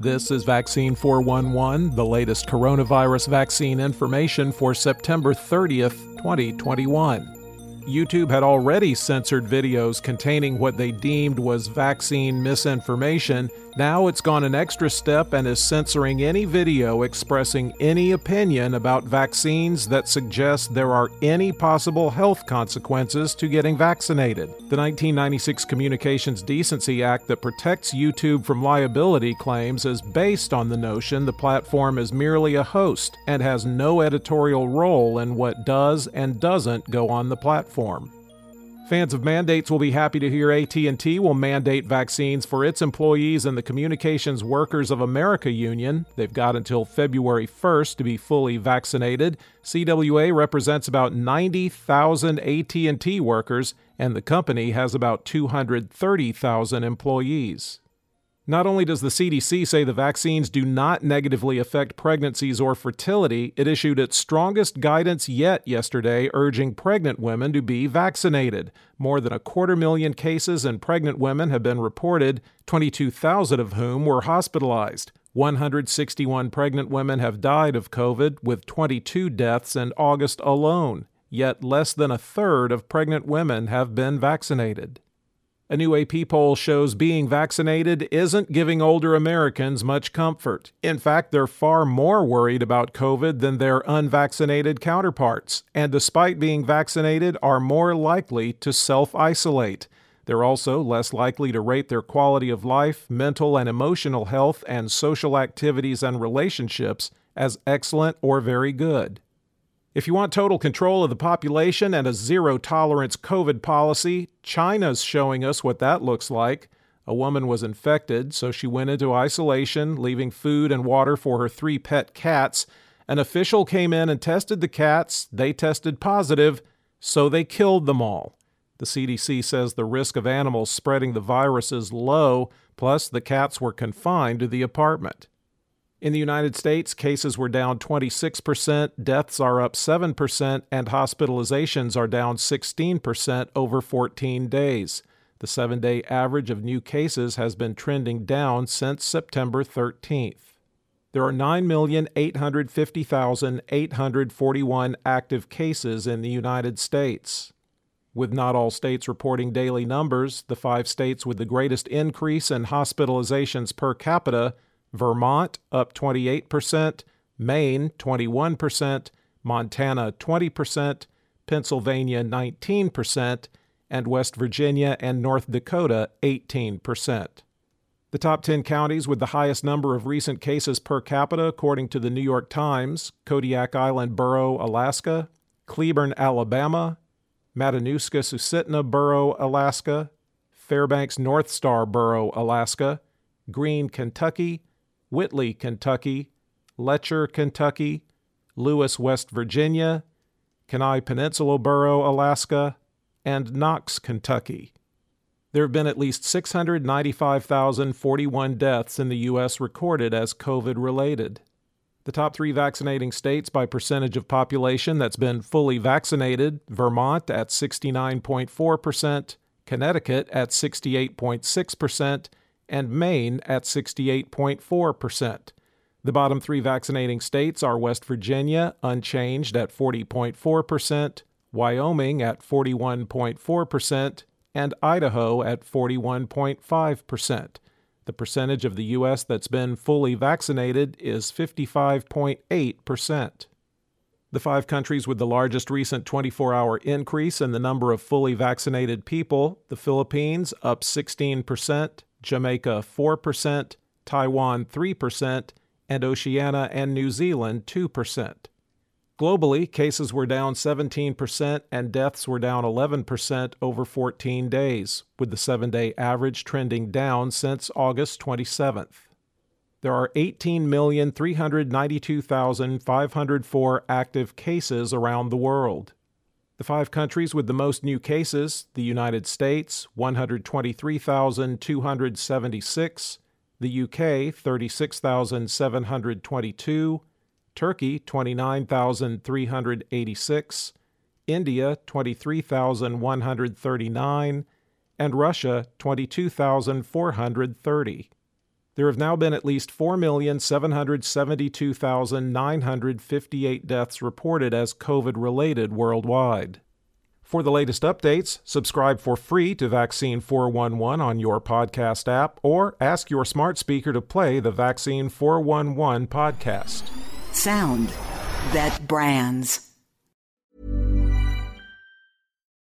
This is Vaccine 411, the latest coronavirus vaccine information for September 30th, 2021. YouTube had already censored videos containing what they deemed was vaccine misinformation. Now it's gone an extra step and is censoring any video expressing any opinion about vaccines that suggest there are any possible health consequences to getting vaccinated. The 1996 Communications Decency Act that protects YouTube from liability claims is based on the notion the platform is merely a host and has no editorial role in what does and doesn't go on the platform. Fans of mandates will be happy to hear AT&T will mandate vaccines for its employees and the Communications Workers of America Union. They've got until February 1st to be fully vaccinated. CWA represents about 90,000 AT&T workers and the company has about 230,000 employees. Not only does the CDC say the vaccines do not negatively affect pregnancies or fertility, it issued its strongest guidance yet yesterday, urging pregnant women to be vaccinated. More than a quarter million cases in pregnant women have been reported, 22,000 of whom were hospitalized. 161 pregnant women have died of COVID, with 22 deaths in August alone. Yet less than a third of pregnant women have been vaccinated. A new AP poll shows being vaccinated isn't giving older Americans much comfort. In fact, they're far more worried about COVID than their unvaccinated counterparts, and despite being vaccinated, are more likely to self isolate. They're also less likely to rate their quality of life, mental and emotional health, and social activities and relationships as excellent or very good. If you want total control of the population and a zero tolerance COVID policy, China's showing us what that looks like. A woman was infected, so she went into isolation, leaving food and water for her three pet cats. An official came in and tested the cats. They tested positive, so they killed them all. The CDC says the risk of animals spreading the virus is low, plus, the cats were confined to the apartment. In the United States, cases were down 26%, deaths are up 7%, and hospitalizations are down 16% over 14 days. The seven day average of new cases has been trending down since September 13th. There are 9,850,841 active cases in the United States. With not all states reporting daily numbers, the five states with the greatest increase in hospitalizations per capita Vermont up 28%, Maine 21%, Montana 20%, Pennsylvania 19%, and West Virginia and North Dakota 18%. The top 10 counties with the highest number of recent cases per capita, according to the New York Times Kodiak Island Borough, Alaska, Cleburne, Alabama, Matanuska Susitna Borough, Alaska, Fairbanks North Star Borough, Alaska, Greene, Kentucky, Whitley, Kentucky, Letcher, Kentucky, Lewis, West Virginia, Kenai Peninsula Borough, Alaska, and Knox, Kentucky. There have been at least 695,041 deaths in the U.S. recorded as COVID related. The top three vaccinating states by percentage of population that's been fully vaccinated Vermont at 69.4%, Connecticut at 68.6%, and Maine at 68.4%. The bottom three vaccinating states are West Virginia, unchanged at 40.4%, Wyoming at 41.4%, and Idaho at 41.5%. The percentage of the U.S. that's been fully vaccinated is 55.8%. The five countries with the largest recent 24 hour increase in the number of fully vaccinated people the Philippines up 16%, Jamaica 4%, Taiwan 3%, and Oceania and New Zealand 2%. Globally, cases were down 17% and deaths were down 11% over 14 days, with the seven day average trending down since August 27th. There are 18,392,504 active cases around the world. The five countries with the most new cases the United States, 123,276, the UK, 36,722, Turkey 29,386, India 23,139, and Russia 22,430. There have now been at least 4,772,958 deaths reported as COVID related worldwide. For the latest updates, subscribe for free to Vaccine 411 on your podcast app or ask your smart speaker to play the Vaccine 411 podcast sound that brands.